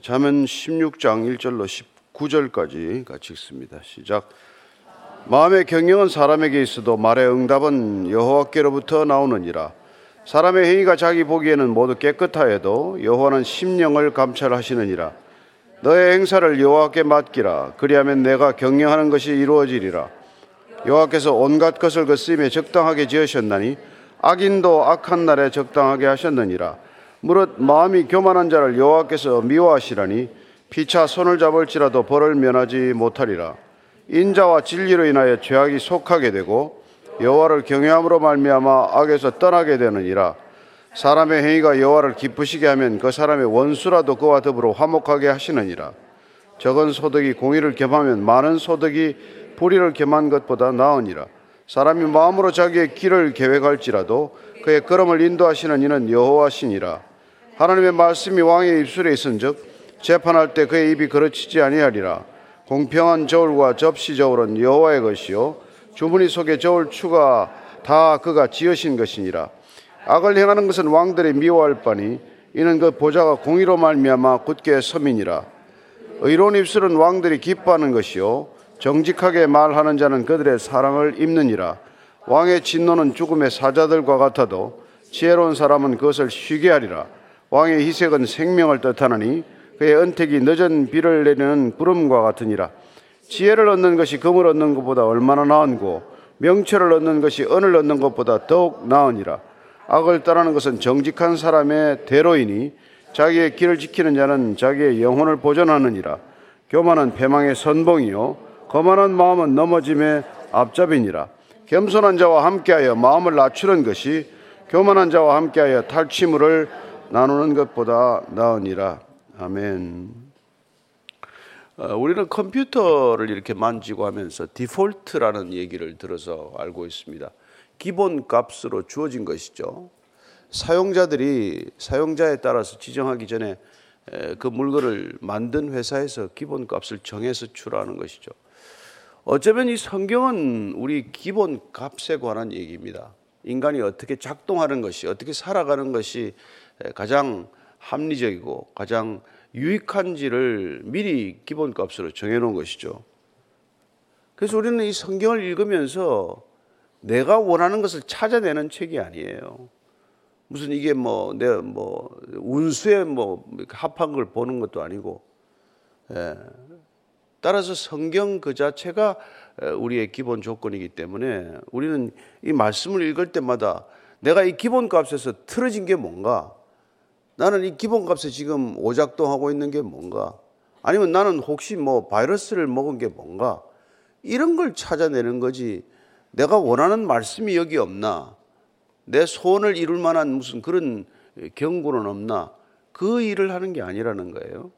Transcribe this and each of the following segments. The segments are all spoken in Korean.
자면 16장 1절로 19절까지 같이 읽습니다. 시작. 마음의 경영은 사람에게 있어도 말의 응답은 여호와께로부터 나오느니라. 사람의 행위가 자기 보기에는 모두 깨끗하여도 여호와는 심령을 감찰하시느니라. 너의 행사를 여호와께 맡기라. 그리하면 내가 경영하는 것이 이루어지리라. 여호와께서 온갖 것을 그 쓰임에 적당하게 지으셨나니 악인도 악한 날에 적당하게 하셨느니라. 무릇 마음이 교만한 자를 여호와께서 미워하시라니 피차 손을 잡을지라도 벌을 면하지 못하리라. 인자와 진리로 인하여 죄악이 속하게 되고 여호와를 경외함으로 말미암아 악에서 떠나게 되느니라. 사람의 행위가 여호와를 기쁘시게 하면 그 사람의 원수라도 그와 더불어 화목하게 하시느니라. 적은 소득이 공의를 겸하면 많은 소득이 불의를 겸한 것보다 나으니라. 사람이 마음으로 자기의 길을 계획할지라도 그의 걸음을 인도하시는 이는 여호와시니라. 하나님의 말씀이 왕의 입술에 있은즉 재판할 때 그의 입이 그르치지 아니하리라. 공평한 저울과 접시 저울은 여호와의 것이요 주머니 속의 저울 추가 다 그가 지으신 것이니라. 악을 행하는 것은 왕들이 미워할 바니 이는 그 보좌가 공의로 말미암아 굳게 서민이라. 의로운 입술은 왕들이 기뻐하는 것이요 정직하게 말하는 자는 그들의 사랑을 입느니라. 왕의 진노는 죽음의 사자들과 같아도 지혜로운 사람은 그것을 쉬게 하리라. 왕의 희색은 생명을 뜻하느니 그의 은택이 늦은 비를 내리는 구름과 같으니라. 지혜를 얻는 것이 금을 얻는 것보다 얼마나 나은고 명철을 얻는 것이 은을 얻는 것보다 더욱 나으니라. 악을 따르는 것은 정직한 사람의 대로이니 자기의 길을 지키는 자는 자기의 영혼을 보존하느니라. 교만은 패망의 선봉이요 거만한 마음은 넘어짐의 앞잡이니라. 겸손한 자와 함께하여 마음을 낮추는 것이 교만한 자와 함께하여 탈취물을 나누는 것보다 나으니라. 아멘. 어, 우리는 컴퓨터를 이렇게 만지고 하면서 디폴트라는 얘기를 들어서 알고 있습니다. 기본 값으로 주어진 것이죠. 사용자들이 사용자에 따라서 지정하기 전에 그 물건을 만든 회사에서 기본 값을 정해서 출하는 것이죠. 어쩌면 이 성경은 우리 기본 값에 관한 얘기입니다. 인간이 어떻게 작동하는 것이, 어떻게 살아가는 것이 가장 합리적이고 가장 유익한지를 미리 기본값으로 정해놓은 것이죠. 그래서 우리는 이 성경을 읽으면서 내가 원하는 것을 찾아내는 책이 아니에요. 무슨 이게 뭐, 내 뭐, 운수에 뭐, 합한 걸 보는 것도 아니고, 예. 따라서 성경 그 자체가 우리의 기본 조건이기 때문에 우리는 이 말씀을 읽을 때마다 내가 이 기본 값에서 틀어진 게 뭔가, 나는 이 기본값에 지금 오작동하고 있는 게 뭔가? 아니면 나는 혹시 뭐 바이러스를 먹은 게 뭔가? 이런 걸 찾아내는 거지. 내가 원하는 말씀이 여기 없나? 내 소원을 이룰 만한 무슨 그런 경고는 없나? 그 일을 하는 게 아니라는 거예요.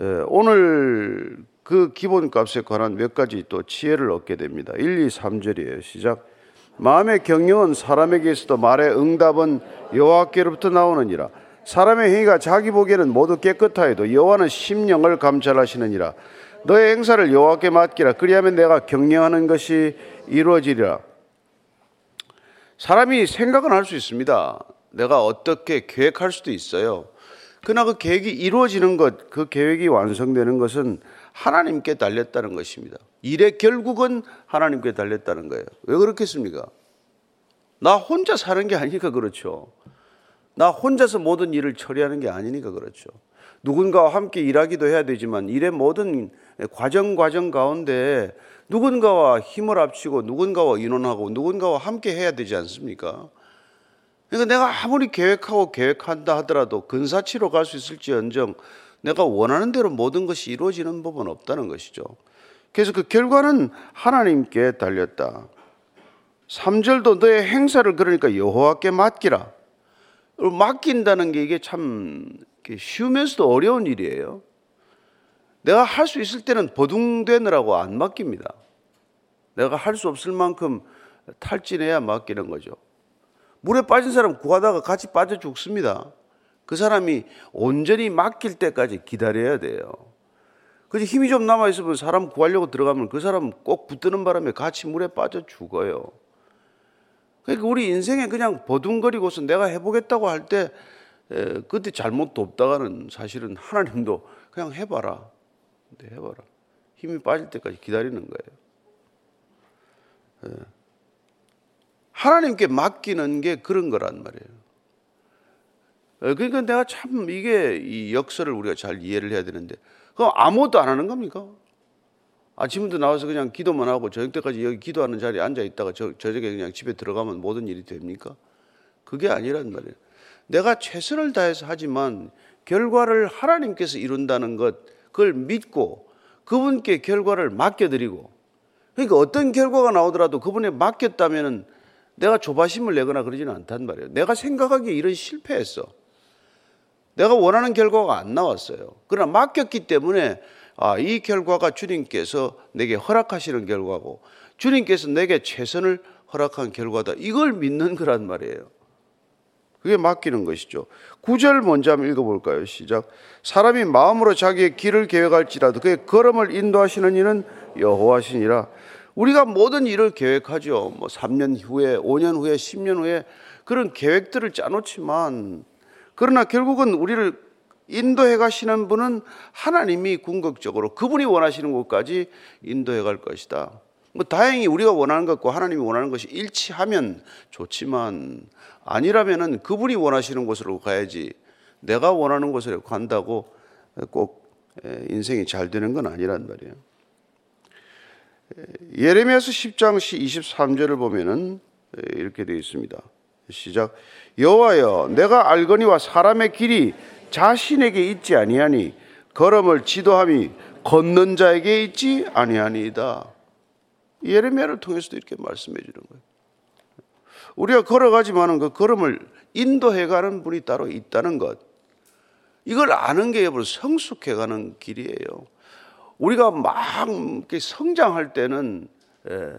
예, 오늘 그 기본값에 관한 몇 가지 또 지혜를 얻게 됩니다. 1, 2, 3절이에요. 시작. 마음의 경영은 사람에게 있어도 말의 응답은 여호와께로부터 나오느니라. 사람의 행위가 자기 보기에는 모두 깨끗하여도 여호와는 심령을 감찰하시느니라. 너의 행사를 여호와께 맡기라. 그리하면 내가 경영하는 것이 이루어지리라. 사람이 생각은 할 수 있습니다. 내가 어떻게 계획할 수도 있어요. 그러나 그 계획이 이루어지는 것, 그 계획이 완성되는 것은 하나님께 달렸다는 것입니다. 일의 결국은 하나님께 달렸다는 거예요. 왜 그렇겠습니까? 나 혼자 사는 게 아니니까 그렇죠. 나 혼자서 모든 일을 처리하는 게 아니니까 그렇죠. 누군가와 함께 일하기도 해야 되지만 일의 모든 과정 과정 가운데 누군가와 힘을 합치고 누군가와 의논하고 누군가와 함께 해야 되지 않습니까? 그러니까 내가 아무리 계획하고 계획한다 하더라도 근사치로 갈 수 있을지언정 내가 원하는 대로 모든 것이 이루어지는 법은 없다는 것이죠. 그래서 그 결과는 하나님께 달렸다. 3절도 너의 행사를 그러니까 여호와께 맡기라. 맡긴다는 게 이게 참 쉬우면서도 어려운 일이에요. 내가 할 수 있을 때는 버둥대느라고 안 맡깁니다. 내가 할 수 없을 만큼 탈진해야 맡기는 거죠. 물에 빠진 사람 구하다가 같이 빠져 죽습니다. 그 사람이 온전히 맡길 때까지 기다려야 돼요. 그래서 힘이 좀 남아있으면 사람 구하려고 들어가면 그 사람 꼭 붙드는 바람에 같이 물에 빠져 죽어요. 그러니까 우리 인생에 그냥 버둥거리고서 내가 해보겠다고 할때 에, 그때 잘못도 없다가는 사실은 하나님도 그냥 해봐라. 네, 해봐라. 힘이 빠질 때까지 기다리는 거예요. 에. 하나님께 맡기는 게 그런 거란 말이에요. 그러니까 내가 참 이게 이 역설을 우리가 잘 이해를 해야 되는데 그럼 아무것도 안 하는 겁니까? 아침부터 나와서 그냥 기도만 하고 저녁 때까지 여기 기도하는 자리에 앉아 있다가 저, 저녁에 그냥 집에 들어가면 모든 일이 됩니까? 그게 아니란 말이에요. 내가 최선을 다해서 하지만 결과를 하나님께서 이룬다는 것, 그걸 믿고 그분께 결과를 맡겨드리고 그러니까 어떤 결과가 나오더라도 그분에 맡겼다면은 내가 조바심을 내거나 그러지는 않단 말이에요. 내가 생각하기에 이런 실패했어. 내가 원하는 결과가 안 나왔어요. 그러나 맡겼기 때문에 아, 이 결과가 주님께서 내게 허락하시는 결과고 주님께서 내게 최선을 허락한 결과다. 이걸 믿는 거란 말이에요. 그게 맡기는 것이죠. 구절 먼저 한번 읽어볼까요? 시작. 사람이 마음으로 자기의 길을 계획할지라도 그의 걸음을 인도하시는 이는 여호와시니라. 우리가 모든 일을 계획하죠. 뭐 3년 후에, 5년 후에, 10년 후에 그런 계획들을 짜놓지만 그러나 결국은 우리를 인도해 가시는 분은 하나님이 궁극적으로 그분이 원하시는 곳까지 인도해 갈 것이다. 뭐 다행히 우리가 원하는 것과 하나님이 원하는 것이 일치하면 좋지만 아니라면은 그분이 원하시는 곳으로 가야지 내가 원하는 곳으로 간다고 꼭 인생이 잘 되는 건 아니란 말이에요. 예레미야서 10장 23절을 보면은 이렇게 되어 있습니다. 시작. 여호와여 내가 알거니와 사람의 길이 자신에게 있지 아니하니 걸음을 지도함이 걷는 자에게 있지 아니하니이다. 예레미야를 통해서도 이렇게 말씀해 주는 거예요. 우리가 걸어가지만은 그 걸음을 인도해 가는 분이 따로 있다는 것. 이걸 아는 게 여러분 성숙해 가는 길이에요. 우리가 막 성장할 때는 예,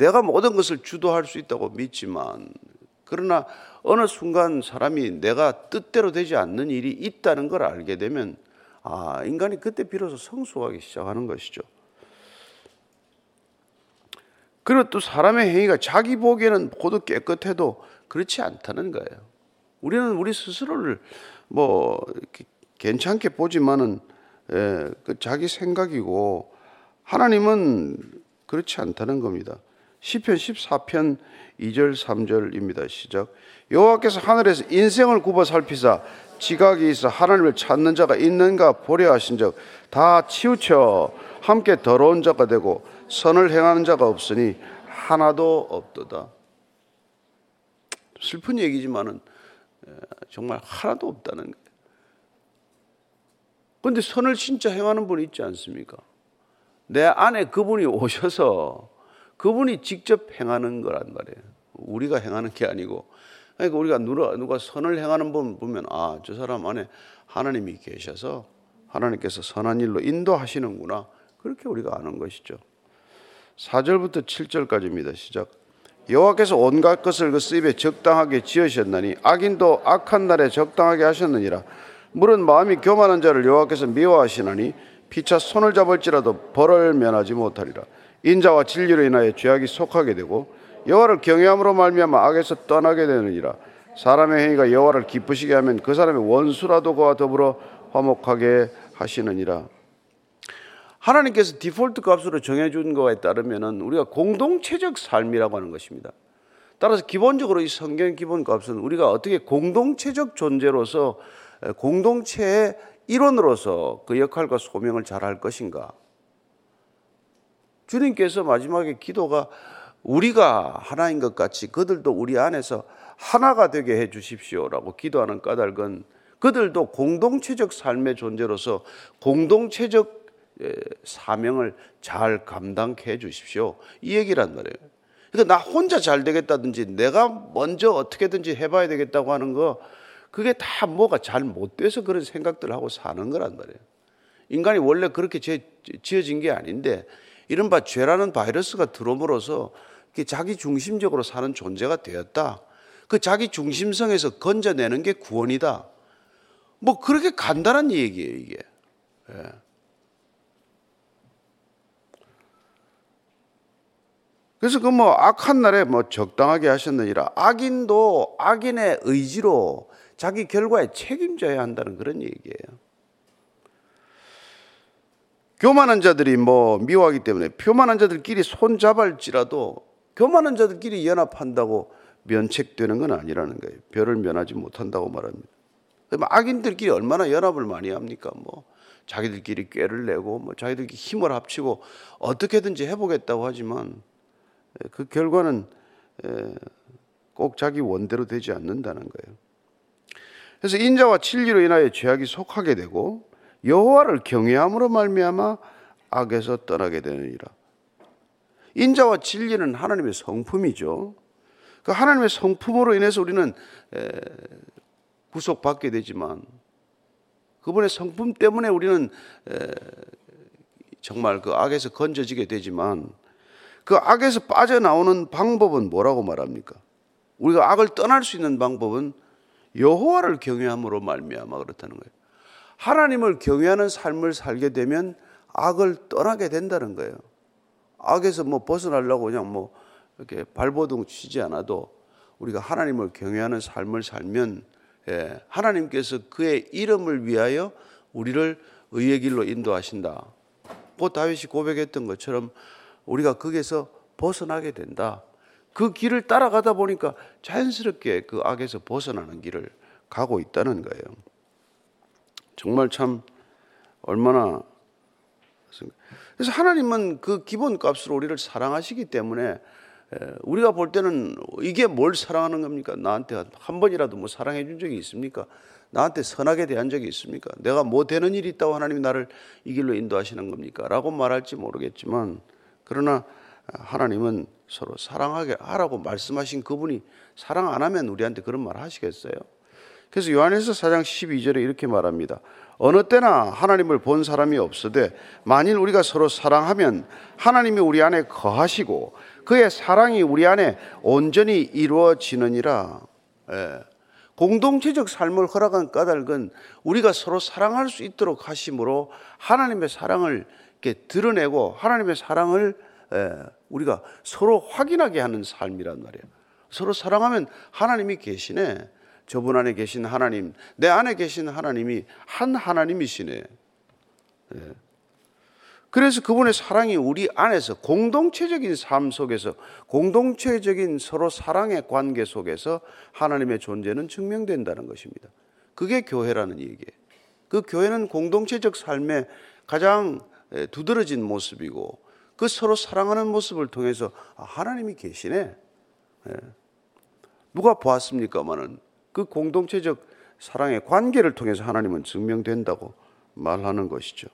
내가 모든 것을 주도할 수 있다고 믿지만 그러나 어느 순간 사람이 내가 뜻대로 되지 않는 일이 있다는 걸 알게 되면 아, 인간이 그때 비로소 성숙하기 시작하는 것이죠. 그리고 또 사람의 행위가 자기 보기에는 모두 깨끗해도 그렇지 않다는 거예요. 우리는 우리 스스로를 뭐 괜찮게 보지만은 예, 그 자기 생각이고 하나님은 그렇지 않다는 겁니다. 시편 14편 2절 3절입니다. 시작. 여호와께서 하늘에서 인생을 굽어 살피사 지각이 있어 하나님을 찾는 자가 있는가 보려 하신 적다 치우쳐 함께 더러운 자가 되고 선을 행하는 자가 없으니 하나도 없도다. 슬픈 얘기지만은 정말 하나도 없다는 거예요. 그런데 선을 진짜 행하는 분이 있지 않습니까? 내 안에 그분이 오셔서 그분이 직접 행하는 거란 말이에요. 우리가 행하는 게 아니고. 그러니까 우리가 누가, 누가 선을 행하는 분 보면 아, 저 사람 안에 하나님이 계셔서 하나님께서 선한 일로 인도하시는구나. 그렇게 우리가 아는 것이죠. 4절부터 7절까지입니다. 시작. 여호와께서 온갖 것을 그 입에 적당하게 지으셨나니 악인도 악한 날에 적당하게 하셨느니라. 물은 마음이 교만한 자를 여호와께서 미워하시나니 피차 손을 잡을지라도 벌을 면하지 못하리라. 인자와 진리로 인하여 죄악이 속하게 되고 여호와를 경외함으로 말미암아 악에서 떠나게 되느니라. 사람의 행위가 여호와를 기쁘시게 하면 그 사람의 원수라도 그와 더불어 화목하게 하시느니라. 하나님께서 디폴트 값으로 정해준 거에 따르면 우리가 공동체적 삶이라고 하는 것입니다. 따라서 기본적으로 이 성경 기본 값은 우리가 어떻게 공동체적 존재로서 공동체의 일원으로서 그 역할과 소명을 잘 할 것인가. 주님께서 마지막에 기도가 우리가 하나인 것 같이 그들도 우리 안에서 하나가 되게 해 주십시오라고 기도하는 까닭은 그들도 공동체적 삶의 존재로서 공동체적 사명을 잘 감당해 주십시오. 이 얘기란 말이에요. 그러니까 나 혼자 잘 되겠다든지 내가 먼저 어떻게든지 해봐야 되겠다고 하는 거 그게 다 뭐가 잘 못 돼서 그런 생각들을 하고 사는 거란 말이에요. 인간이 원래 그렇게 지어진 게 아닌데 이른바 죄라는 바이러스가 들어옴으로써 자기 중심적으로 사는 존재가 되었다. 그 자기 중심성에서 건져내는 게 구원이다. 뭐 그렇게 간단한 얘기예요, 이게. 예. 그래서 그 뭐 악한 날에 뭐 적당하게 하셨느니라 악인도 악인의 의지로 자기 결과에 책임져야 한다는 그런 얘기예요. 교만한 자들이 뭐 미워하기 때문에 교만한 자들끼리 손 잡을지라도 교만한 자들끼리 연합한다고 면책되는 건 아니라는 거예요. 별을 면하지 못한다고 말합니다. 악인들끼리 얼마나 연합을 많이 합니까? 뭐 자기들끼리 꾀를 내고 뭐 자기들끼리 힘을 합치고 어떻게든지 해보겠다고 하지만 그 결과는 꼭 자기 원대로 되지 않는다는 거예요. 그래서 인자와 진리로 인하여 죄악이 속하게 되고 여호와를 경외함으로 말미암아 악에서 떠나게 되느니라. 인자와 진리는 하나님의 성품이죠. 그 하나님의 성품으로 인해서 우리는 구속받게 되지만 그분의 성품 때문에 우리는 정말 그 악에서 건져지게 되지만 그 악에서 빠져나오는 방법은 뭐라고 말합니까? 우리가 악을 떠날 수 있는 방법은 여호와를 경외함으로 말미암아 그렇다는 거예요. 하나님을 경외하는 삶을 살게 되면 악을 떠나게 된다는 거예요. 악에서 뭐 벗어나려고 그냥 뭐 이렇게 발버둥 치지 않아도 우리가 하나님을 경외하는 삶을 살면 예, 하나님께서 그의 이름을 위하여 우리를 의의 길로 인도하신다. 뭐 다윗이 고백했던 것처럼 우리가 거기에서 벗어나게 된다. 그 길을 따라가다 보니까 자연스럽게 그 악에서 벗어나는 길을 가고 있다는 거예요. 정말 참 얼마나 그래서 하나님은 그 기본 값으로 우리를 사랑하시기 때문에 우리가 볼 때는 이게 뭘 사랑하는 겁니까? 나한테 한 번이라도 뭐 사랑해 준 적이 있습니까? 나한테 선하게 대한 적이 있습니까? 내가 뭐 되는 일이 있다고 하나님이 나를 이 길로 인도하시는 겁니까? 라고 말할지 모르겠지만 그러나 하나님은 서로 사랑하게 하라고 말씀하신 그분이 사랑 안 하면 우리한테 그런 말 하시겠어요? 그래서 요한에서 4장 12절에 이렇게 말합니다. 어느 때나 하나님을 본 사람이 없으되 만일 우리가 서로 사랑하면 하나님이 우리 안에 거하시고 그의 사랑이 우리 안에 온전히 이루어지느니라. 예. 공동체적 삶을 허락한 까닭은 우리가 서로 사랑할 수 있도록 하심으로 하나님의 사랑을 이렇게 드러내고 하나님의 사랑을 예, 우리가 서로 확인하게 하는 삶이란 말이에요. 서로 사랑하면 하나님이 계시네. 저분 안에 계신 하나님, 내 안에 계신 하나님이 한 하나님이시네. 예. 그래서 그분의 사랑이 우리 안에서 공동체적인 삶 속에서 공동체적인 서로 사랑의 관계 속에서 하나님의 존재는 증명된다는 것입니다. 그게 교회라는 얘기예요. 그 교회는 공동체적 삶의 가장 예, 두드러진 모습이고 그 서로 사랑하는 모습을 통해서 아, 하나님이 계시네. 예. 누가 보았습니까마는 그 공동체적 사랑의 관계를 통해서 하나님은 증명된다고 말하는 것이죠.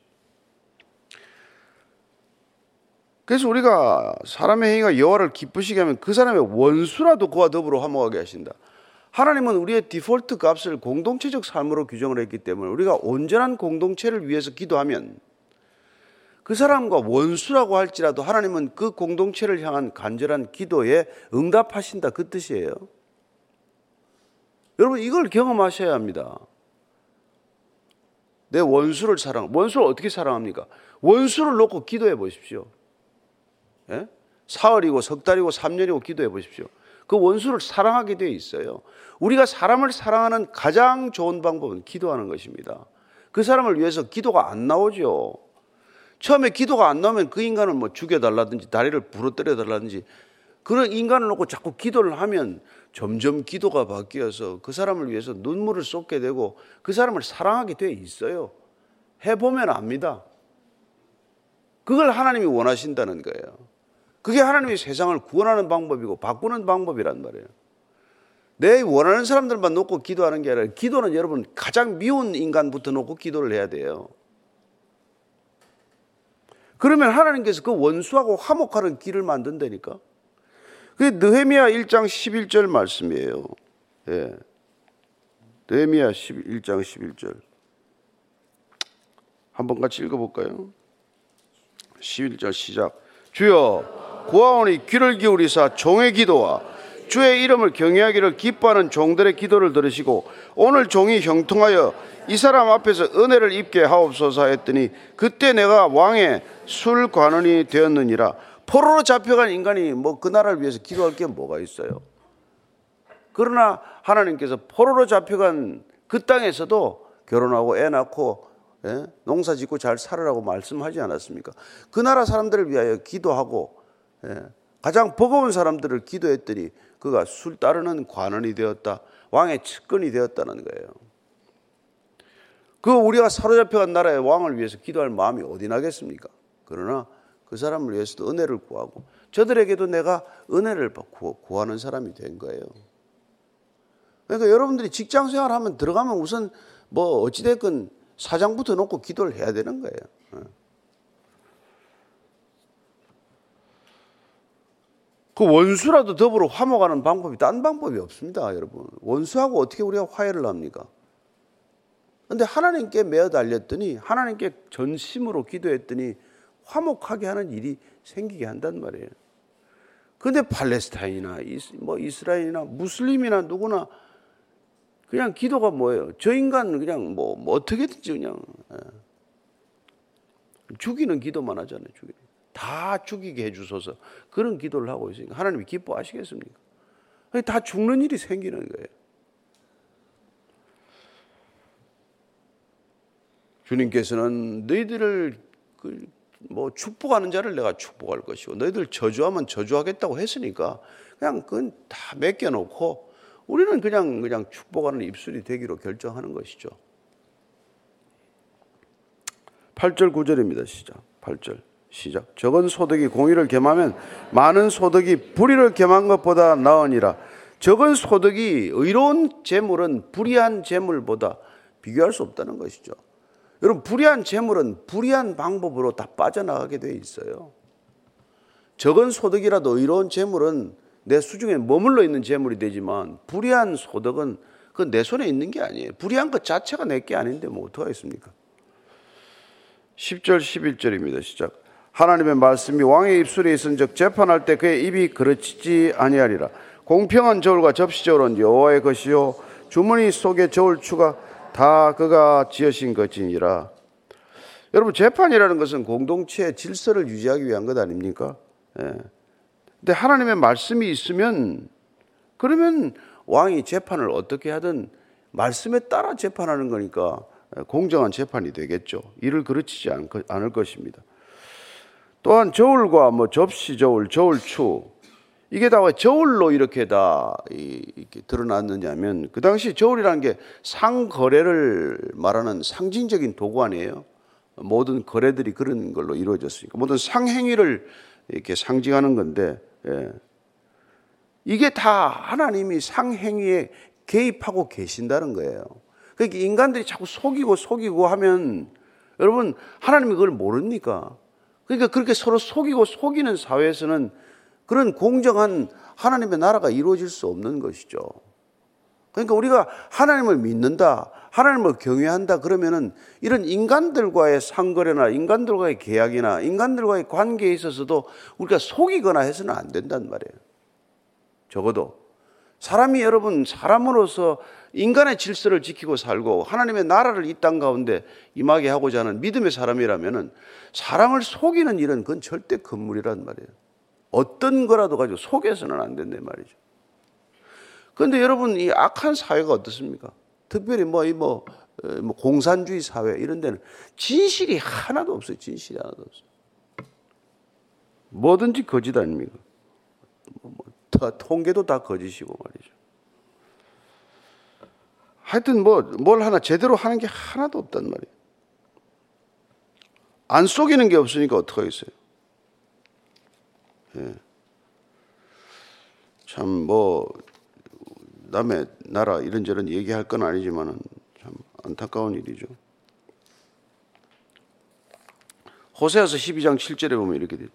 그래서 우리가 사람의 행위가 여호와를 기쁘시게 하면 그 사람의 원수라도 그와 더불어 화목하게 하신다. 하나님은 우리의 디폴트 값을 공동체적 삶으로 규정을 했기 때문에 우리가 온전한 공동체를 위해서 기도하면 그 사람과 원수라고 할지라도 하나님은 그 공동체를 향한 간절한 기도에 응답하신다 그 뜻이에요. 여러분 이걸 경험하셔야 합니다. 내 원수를 사랑, 원수를 어떻게 사랑합니까? 원수를 놓고 기도해 보십시오. 예? 사흘이고 석 달이고 3년이고 기도해 보십시오. 그 원수를 사랑하게 되어 있어요. 우리가 사람을 사랑하는 가장 좋은 방법은 기도하는 것입니다. 그 사람을 위해서 기도가 안 나오죠. 처음에 기도가 안 나오면 그 인간을 뭐 죽여달라든지 다리를 부러뜨려 달라든지 그런 인간을 놓고 자꾸 기도를 하면 점점 기도가 바뀌어서 그 사람을 위해서 눈물을 쏟게 되고 그 사람을 사랑하게 돼 있어요. 해보면 압니다. 그걸 하나님이 원하신다는 거예요. 그게 하나님이 세상을 구원하는 방법이고 바꾸는 방법이란 말이에요. 내 원하는 사람들만 놓고 기도하는 게 아니라 기도는 여러분 가장 미운 인간부터 놓고 기도를 해야 돼요. 그러면 하나님께서 그 원수하고 화목하는 길을 만든다니까. 그게 느헤미야 1장 11절 말씀이에요. 예. 느헤미야 1장 11절. 한번 같이 읽어 볼까요? 11절 시작. 주여 구하오니 귀를 기울이사 종의 기도와 주의 이름을 경외하기를 기뻐하는 종들의 기도를 들으시고 오늘 종이 형통하여 이 사람 앞에서 은혜를 입게 하옵소서 했더니 그때 내가 왕의 술관원이 되었느니라 포로로 잡혀간 인간이 뭐 그 나라를 위해서 기도할 게 뭐가 있어요? 그러나 하나님께서 포로로 잡혀간 그 땅에서도 결혼하고 애 낳고 예? 농사 짓고 잘 살으라고 말씀하지 않았습니까? 그 나라 사람들을 위하여 기도하고 예? 가장 버거운 사람들을 기도했더니 그가 술 따르는 관원이 되었다. 왕의 측근이 되었다는 거예요. 그 우리가 사로잡혀간 나라의 왕을 위해서 기도할 마음이 어디 나겠습니까? 그러나 그 사람을 위해서도 은혜를 구하고 저들에게도 내가 은혜를 구하는 사람이 된 거예요. 그러니까 여러분들이 직장 생활하면 들어가면 우선 뭐 어찌됐건 사장부터 놓고 기도를 해야 되는 거예요. 어. 그 원수라도 더불어 화목하는 방법이 딴 방법이 없습니다, 여러분. 원수하고 어떻게 우리가 화해를 합니까? 근데 하나님께 매어 달렸더니 하나님께 전심으로 기도했더니 화목하게 하는 일이 생기게 한단 말이에요. 근데 팔레스타인이나 뭐 이스라엘이나 무슬림이나 누구나 그냥 기도가 뭐예요? 저 인간 그냥 뭐, 뭐 어떻게든지 그냥 예. 죽이는 기도만 하잖아요. 죽이는. 다 죽이게 해주소서 그런 기도를 하고 있으니까 하나님이 기뻐하시겠습니까? 다 죽는 일이 생기는 거예요. 주님께서는 너희들을 그 뭐 축복하는 자를 내가 축복할 것이고 너희들 저주하면 저주하겠다고 했으니까 그냥 그건 다 맡겨놓고 우리는 그냥 그냥 축복하는 입술이 되기로 결정하는 것이죠. 8절 9절입니다. 시작. 8절. 시작. 적은 소득이 공의를 겸하면 많은 소득이 불의를 겸한 것보다 나으니라. 적은 소득이 의로운 재물은 불의한 재물보다 비교할 수 없다는 것이죠. 여러분 불의한 재물은 불의한 방법으로 다 빠져나가게 돼 있어요. 적은 소득이라도 의로운 재물은 내 수중에 머물러 있는 재물이 되지만 불의한 소득은 그 내 손에 있는 게 아니에요. 불의한 것 자체가 내 게 아닌데 뭐 어떡하겠습니까? 10절 11절입니다. 시작. 하나님의 말씀이 왕의 입술에 있은 즉 재판할 때 그의 입이 그르치지 아니하리라. 공평한 저울과 접시 저울은 여호와의 것이요 주머니 속의 저울추가 다 그가 지으신 것이니라. 여러분 재판이라는 것은 공동체의 질서를 유지하기 위한 것 아닙니까? 예. 근데 하나님의 말씀이 있으면 그러면 왕이 재판을 어떻게 하든 말씀에 따라 재판하는 거니까 공정한 재판이 되겠죠. 이를 그르치지 않을 것입니다. 또한 저울과 뭐 접시 저울, 저울추 이게 다 왜 저울로 이렇게 다 이렇게 드러났느냐면 그 당시 저울이라는 게 상거래를 말하는 상징적인 도구 아니에요. 모든 거래들이 그런 걸로 이루어졌으니까 모든 상행위를 이렇게 상징하는 건데 예. 이게 다 하나님이 상행위에 개입하고 계신다는 거예요. 그러니까 인간들이 자꾸 속이고 속이고 하면 여러분 하나님이 그걸 모릅니까? 그러니까 그렇게 서로 속이고 속이는 사회에서는 그런 공정한 하나님의 나라가 이루어질 수 없는 것이죠. 그러니까 우리가 하나님을 믿는다, 하나님을 경외한다 그러면은 이런 인간들과의 상거래나 인간들과의 계약이나 인간들과의 관계에 있어서도 우리가 속이거나 해서는 안 된단 말이에요. 적어도 사람이 여러분 사람으로서 인간의 질서를 지키고 살고 하나님의 나라를 이 땅 가운데 임하게 하고자 하는 믿음의 사람이라면은 사람을 속이는 일은 그건 절대 금물이란 말이에요. 어떤 거라도 가지고 속여서는 안 된단 말이죠. 그런데 여러분 이 악한 사회가 어떻습니까? 특별히 뭐이뭐뭐 공산주의 사회 이런 데는 진실이 하나도 없어요. 진실이 하나도 없어요. 뭐든지 거짓 아닙니까? 뭐, 뭐, 다, 통계도 다 거짓이고 말이죠. 하여튼 뭐, 뭘 하나 제대로 하는 게 하나도 없단 말이에요. 안 속이는 게 없으니까 어떡하겠어요. 예. 참뭐 남의 나라 이런저런 얘기할 건 아니지만은 참 안타까운 일이죠. 호세아서 12장 7절에 보면 이렇게 돼.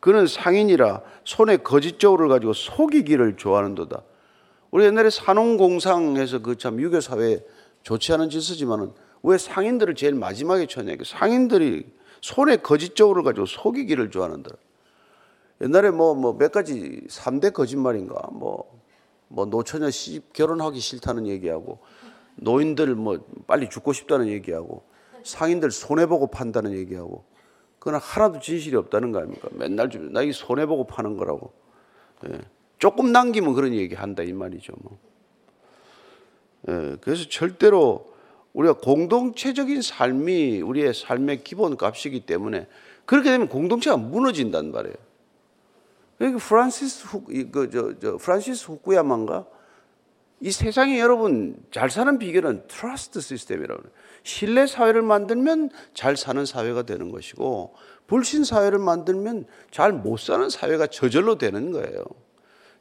그는 상인이라 손에 거짓 저울을 가지고 속이기를 좋아하는도다. 우리 옛날에 산업공상에서 그 참 유교 사회 좋지 않은 짓이지만은 왜 상인들을 제일 마지막에 쳐냐? 상인들이 손에 거짓 저울을 가지고 속이기를 좋아하는다. 옛날에 뭐 뭐 몇 가지 3대 거짓말인가 뭐, 뭐 노처녀 시집 결혼하기 싫다는 얘기하고 노인들 뭐 빨리 죽고 싶다는 얘기하고 상인들 손해보고 판다는 얘기하고 그건 하나도 진실이 없다는 거 아닙니까? 맨날 나이 손해보고 파는 거라고. 예. 조금 남기면 그런 얘기 한다 이 말이죠. 뭐. 예, 그래서 절대로 우리가 공동체적인 삶이 우리의 삶의 기본 값이기 때문에 그렇게 되면 공동체가 무너진단 말이에요. 그러니까 프란시스 후, 그저 저 프란시스 후쿠야마가 이 세상에 여러분 잘 사는 비결은 trust 시스템이라고 해요. 신뢰 사회를 만들면 잘 사는 사회가 되는 것이고 불신 사회를 만들면 잘 못 사는 사회가 저절로 되는 거예요.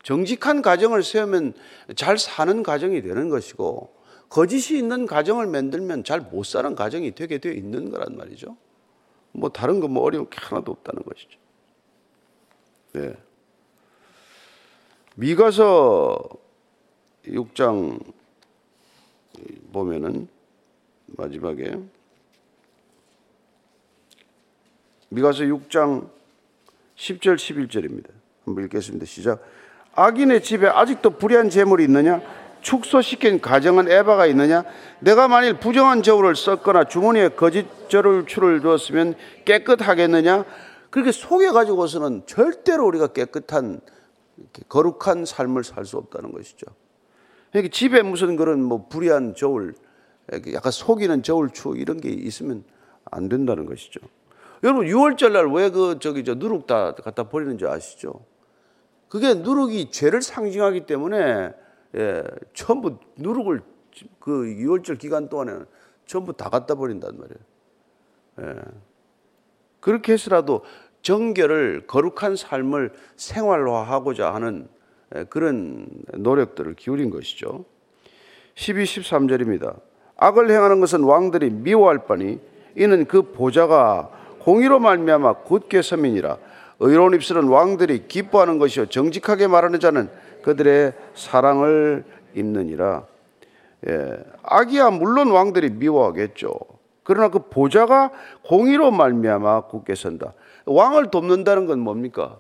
정직한 가정을 세우면 잘 사는 가정이 되는 것이고 거짓이 있는 가정을 만들면 잘 못 사는 가정이 되게 되어 있는 거란 말이죠. 뭐 다른 거 뭐 어려운 게 하나도 없다는 것이죠. 네. 미가서 6장 보면은 마지막에 미가서 6장 10절 11절입니다. 한번 읽겠습니다. 시작. 악인의 집에 아직도 불의한 재물이 있느냐? 축소시킨 가정은 에바가 있느냐? 내가 만일 부정한 저울을 썼거나 주머니에 거짓 저울 추를 두었으면 깨끗하겠느냐? 그렇게 속여가지고서는 절대로 우리가 깨끗한 거룩한 삶을 살 수 없다는 것이죠. 그러니까 집에 무슨 그런 뭐 불의한 저울, 약간 속이는 저울 추 이런 게 있으면 안 된다는 것이죠. 여러분 6월절 날 왜 그 저기 저 누룩 다 갖다 버리는지 아시죠? 그게 누룩이 죄를 상징하기 때문에 예, 전부 누룩을 그 6월절 기간 동안에는 전부 다 갖다 버린단 말이에요. 예. 그렇게 해서라도 정결을 거룩한 삶을 생활화하고자 하는 예, 그런 노력들을 기울인 것이죠. 12, 13절입니다. 악을 행하는 것은 왕들이 미워할 바니 이는 그 보좌가 공의로 말미암아 굳게 서민이라 의로운 입술은 왕들이 기뻐하는 것이요 정직하게 말하는 자는 그들의 사랑을 입느니라. 예, 악이야 물론 왕들이 미워하겠죠. 그러나 그 보좌가 공의로 말미암아 굳게 선다. 왕을 돕는다는 건 뭡니까?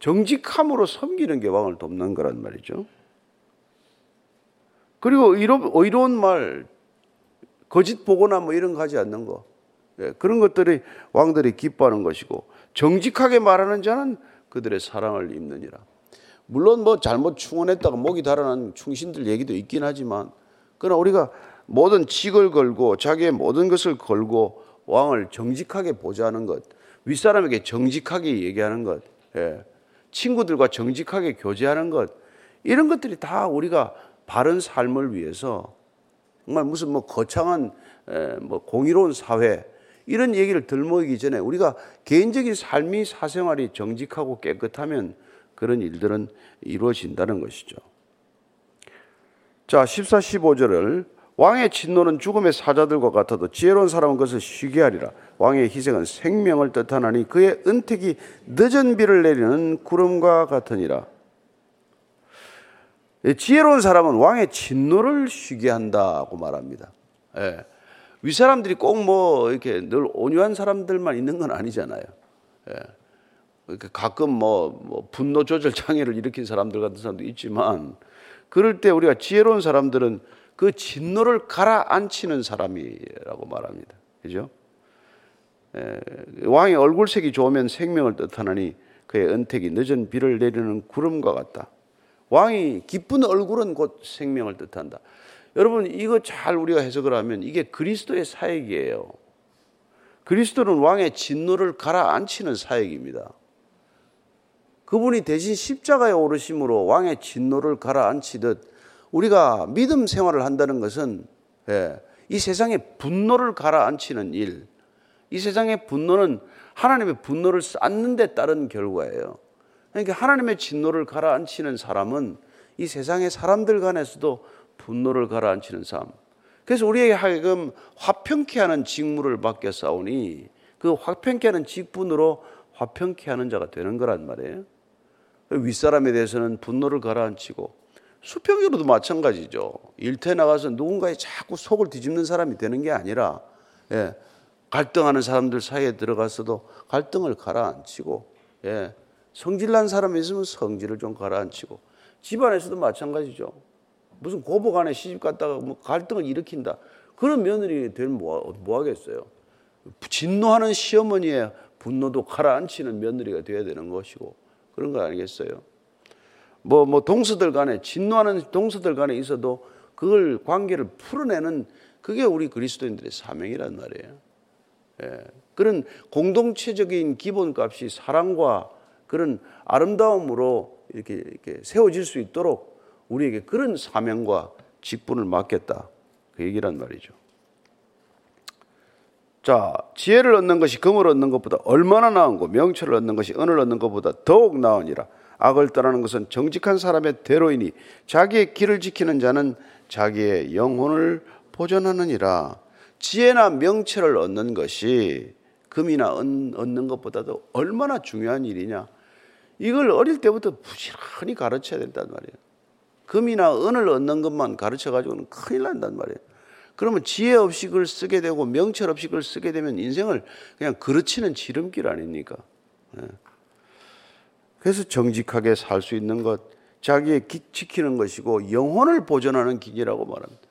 정직함으로 섬기는 게 왕을 돕는 거란 말이죠. 그리고 의로, 의로운 말, 거짓 보거나 뭐 이런 거 하지 않는 거. 예, 그런 것들이 왕들이 기뻐하는 것이고 정직하게 말하는 자는 그들의 사랑을 입느니라. 물론 뭐 잘못 충원했다가 목이 달아난 충신들 얘기도 있긴 하지만 그러나 우리가 모든 직을 걸고 자기의 모든 것을 걸고 왕을 정직하게 보좌하는 것, 윗사람에게 정직하게 얘기하는 것, 예. 친구들과 정직하게 교제하는 것, 이런 것들이 다 우리가 바른 삶을 위해서 정말 무슨 뭐 거창한 뭐 공의로운 사회 이런 얘기를 들먹이기 전에 우리가 개인적인 삶이 사생활이 정직하고 깨끗하면 그런 일들은 이루어진다는 것이죠. 자, 14, 15절을 왕의 진노는 죽음의 사자들과 같아도 지혜로운 사람은 그것을 쉬게 하리라. 왕의 희생은 생명을 뜻하나니 그의 은택이 늦은 비를 내리는 구름과 같으니라. 지혜로운 사람은 왕의 진노를 쉬게 한다고 말합니다. 예. 윗사람들이 꼭 뭐 이렇게 늘 온유한 사람들만 있는 건 아니잖아요. 예. 가끔 뭐, 뭐 분노 조절 장애를 일으킨 사람들 같은 사람도 있지만 그럴 때 우리가 지혜로운 사람들은 그 진노를 가라앉히는 사람이라고 말합니다. 그죠? 에, 왕의 얼굴색이 좋으면 생명을 뜻하나니 그의 은택이 늦은 비를 내리는 구름과 같다. 왕이 기쁜 얼굴은 곧 생명을 뜻한다. 여러분 이거 잘 우리가 해석을 하면 이게 그리스도의 사역이에요. 그리스도는 왕의 진노를 가라앉히는 사역입니다. 그분이 대신 십자가에 오르심으로 왕의 진노를 가라앉히듯 우리가 믿음 생활을 한다는 것은 예, 이 세상의 분노를 가라앉히는 일, 이 세상의 분노는 하나님의 분노를 쌓는 데 따른 결과예요. 그러니까 하나님의 진노를 가라앉히는 사람은 이 세상의 사람들 간에서도 분노를 가라앉히는 삶. 그래서 우리에게 하여금 화평케 하는 직무를 맡겨 싸우니 그 화평케 하는 직분으로 화평케 하는 자가 되는 거란 말이에요. 윗사람에 대해서는 분노를 가라앉히고 수평으로도 마찬가지죠. 일터에 나가서 누군가에 자꾸 속을 뒤집는 사람이 되는 게 아니라 예, 갈등하는 사람들 사이에 들어가서도 갈등을 가라앉히고 예, 성질난 사람이 있으면 성질을 좀 가라앉히고 집안에서도 마찬가지죠. 무슨 고부 간에 시집 갔다가 뭐 갈등을 일으킨다. 그런 며느리 되면 뭐, 뭐 하겠어요. 진노하는 시어머니의 분노도 가라앉히는 며느리가 되어야 되는 것이고 그런 거 아니겠어요? 뭐, 뭐, 동서들 간에, 진노하는 동서들 간에 있어도 그걸 관계를 풀어내는 그게 우리 그리스도인들의 사명이란 말이에요. 예. 그런 공동체적인 기본값이 사랑과 그런 아름다움으로 이렇게, 이렇게 세워질 수 있도록 우리에게 그런 사명과 직분을 맡겼다. 그 얘기란 말이죠. 자, 지혜를 얻는 것이 금을 얻는 것보다 얼마나 나은고 명철을 얻는 것이 은을 얻는 것보다 더욱 나으니라. 악을 떠나는 것은 정직한 사람의 대로이니 자기의 길을 지키는 자는 자기의 영혼을 보존하느니라. 지혜나 명철을 얻는 것이 금이나 은 얻는 것보다도 얼마나 중요한 일이냐. 이걸 어릴 때부터 부지런히 가르쳐야 된단 말이에요. 금이나 은을 얻는 것만 가르쳐 가지고는 큰일 난단 말이에요. 그러면 지혜 없이 그걸 쓰게 되고 명철 없이 그걸 쓰게 되면 인생을 그냥 그르치는 지름길 아닙니까? 예. 그래서 정직하게 살 수 있는 것, 자기의 기 지키는 것이고 영혼을 보존하는 길이라고 말합니다.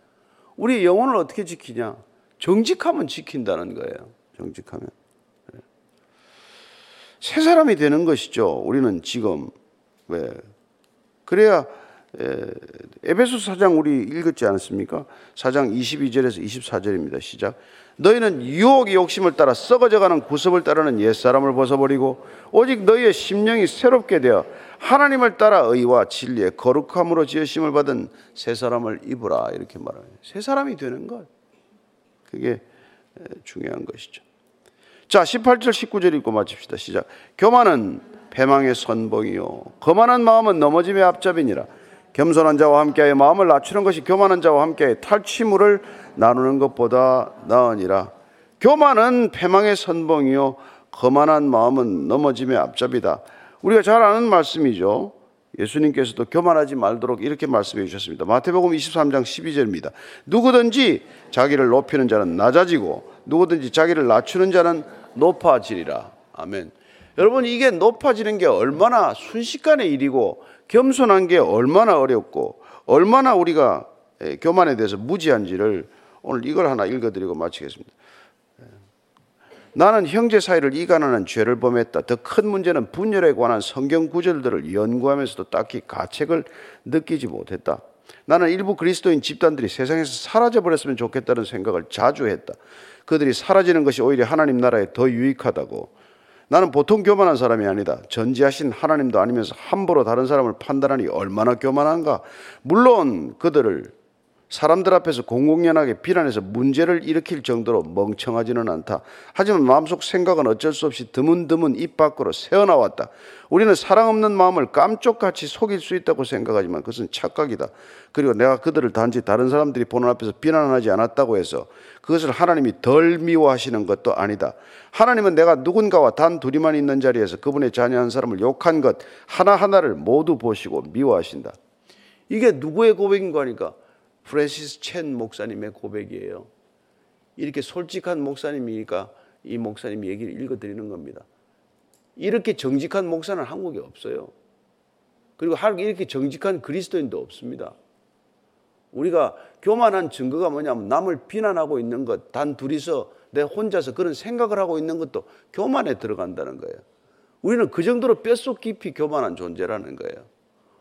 우리 영혼을 어떻게 지키냐? 정직하면 지킨다는 거예요. 정직하면. 예. 새 사람이 되는 것이죠. 우리는 지금 왜 그래야 에베소 사장 우리 읽었지 않습니까? 사장 22절에서 24절입니다. 시작. 너희는 유혹의 욕심을 따라 썩어져가는 구습을 따르는 옛사람을 벗어버리고 오직 너희의 심령이 새롭게 되어 하나님을 따라 의와 진리의 거룩함으로 지으심을 받은 새 사람을 입으라 이렇게 말해요. 새 사람이 되는 것. 그게 중요한 것이죠. 자, 18절 19절 읽고 마칩시다. 시작. 교만은 패망의 선봉이요 거만한 마음은 넘어짐의 앞잡이니라. 겸손한 자와 함께하여 마음을 낮추는 것이 교만한 자와 함께하여 탈취물을 나누는 것보다 나으니라. 교만은 패망의 선봉이요 거만한 마음은 넘어짐의 앞잡이다. 우리가 잘 아는 말씀이죠. 예수님께서도 교만하지 말도록 이렇게 말씀해 주셨습니다. 마태복음 23장 12절입니다. 누구든지 자기를 높이는 자는 낮아지고 누구든지 자기를 낮추는 자는 높아지리라. 아멘. 여러분 이게 높아지는 게 얼마나 순식간의 일이고 겸손한 게 얼마나 어렵고 얼마나 우리가 교만에 대해서 무지한지를 오늘 이걸 하나 읽어드리고 마치겠습니다. 나는 형제 사이를 이간하는 죄를 범했다. 더 큰 문제는 분열에 관한 성경 구절들을 연구하면서도 딱히 가책을 느끼지 못했다. 나는 일부 그리스도인 집단들이 세상에서 사라져 버렸으면 좋겠다는 생각을 자주 했다. 그들이 사라지는 것이 오히려 하나님 나라에 더 유익하다고 나는 보통 교만한 사람이 아니다. 전지하신 하나님도 아니면서 함부로 다른 사람을 판단하니 얼마나 교만한가. 물론 그들을 사람들 앞에서 공공연하게 비난해서 문제를 일으킬 정도로 멍청하지는 않다. 하지만 마음속 생각은 어쩔 수 없이 드문드문 입 밖으로 새어나왔다. 우리는 사랑 없는 마음을 깜쪽같이 속일 수 있다고 생각하지만 그것은 착각이다. 그리고 내가 그들을 단지 다른 사람들이 보는 앞에서 비난하지 않았다고 해서 그것을 하나님이 덜 미워하시는 것도 아니다. 하나님은 내가 누군가와 단 둘이만 있는 자리에서 그분의 자녀 한 사람을 욕한 것 하나하나를 모두 보시고 미워하신다. 이게 누구의 고백인가 하니까 프랜시스 첸 목사님의 고백이에요. 이렇게 솔직한 목사님이니까 이 목사님 얘기를 읽어드리는 겁니다. 이렇게 정직한 목사는 한국에 없어요. 그리고 이렇게 정직한 그리스도인도 없습니다. 우리가 교만한 증거가 뭐냐면 남을 비난하고 있는 것, 단 둘이서 내 혼자서 그런 생각을 하고 있는 것도 교만에 들어간다는 거예요. 우리는 그 정도로 뼛속 깊이 교만한 존재라는 거예요.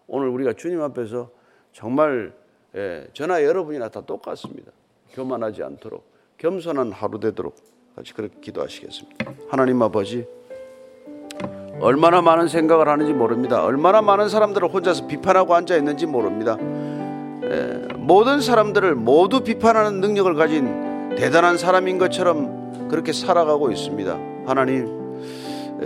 오늘 우리가 주님 앞에서 정말 예, 저나 여러분이나 다 똑같습니다. 교만하지 않도록 겸손한 하루 되도록 같이 그렇게 기도하시겠습니다. 하나님 아버지 얼마나 많은 생각을 하는지 모릅니다. 얼마나 많은 사람들을 혼자서 비판하고 앉아 있는지 모릅니다. 예, 모든 사람들을 모두 비판하는 능력을 가진 대단한 사람인 것처럼 그렇게 살아가고 있습니다. 하나님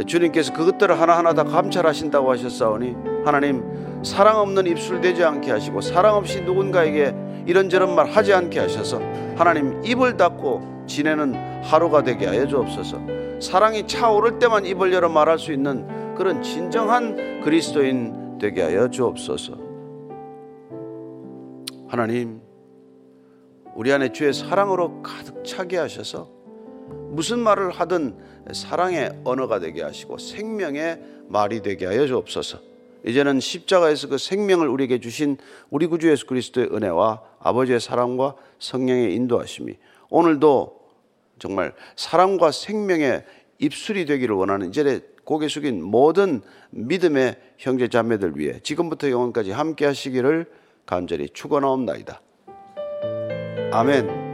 주님께서 그것들을 하나하나 다 감찰하신다고 하셨사오니 하나님 사랑 없는 입술 되지 않게 하시고 사랑 없이 누군가에게 이런저런 말 하지 않게 하셔서 하나님 입을 닫고 지내는 하루가 되게 하여 주옵소서. 사랑이 차오를 때만 입을 열어 말할 수 있는 그런 진정한 그리스도인 되게 하여 주옵소서. 하나님 우리 안에 주의 사랑으로 가득 차게 하셔서 무슨 말을 하든 사랑의 언어가 되게 하시고 생명의 말이 되게 하여 주옵소서. 이제는 십자가에서 그 생명을 우리에게 주신 우리 구주 예수 그리스도의 은혜와 아버지의 사랑과 성령의 인도하심이 오늘도 정말 사랑과 생명의 입술이 되기를 원하는 이제 고개 숙인 모든 믿음의 형제 자매들 위해 지금부터 영원까지 함께 하시기를 간절히 축원하옵나이다. 아멘.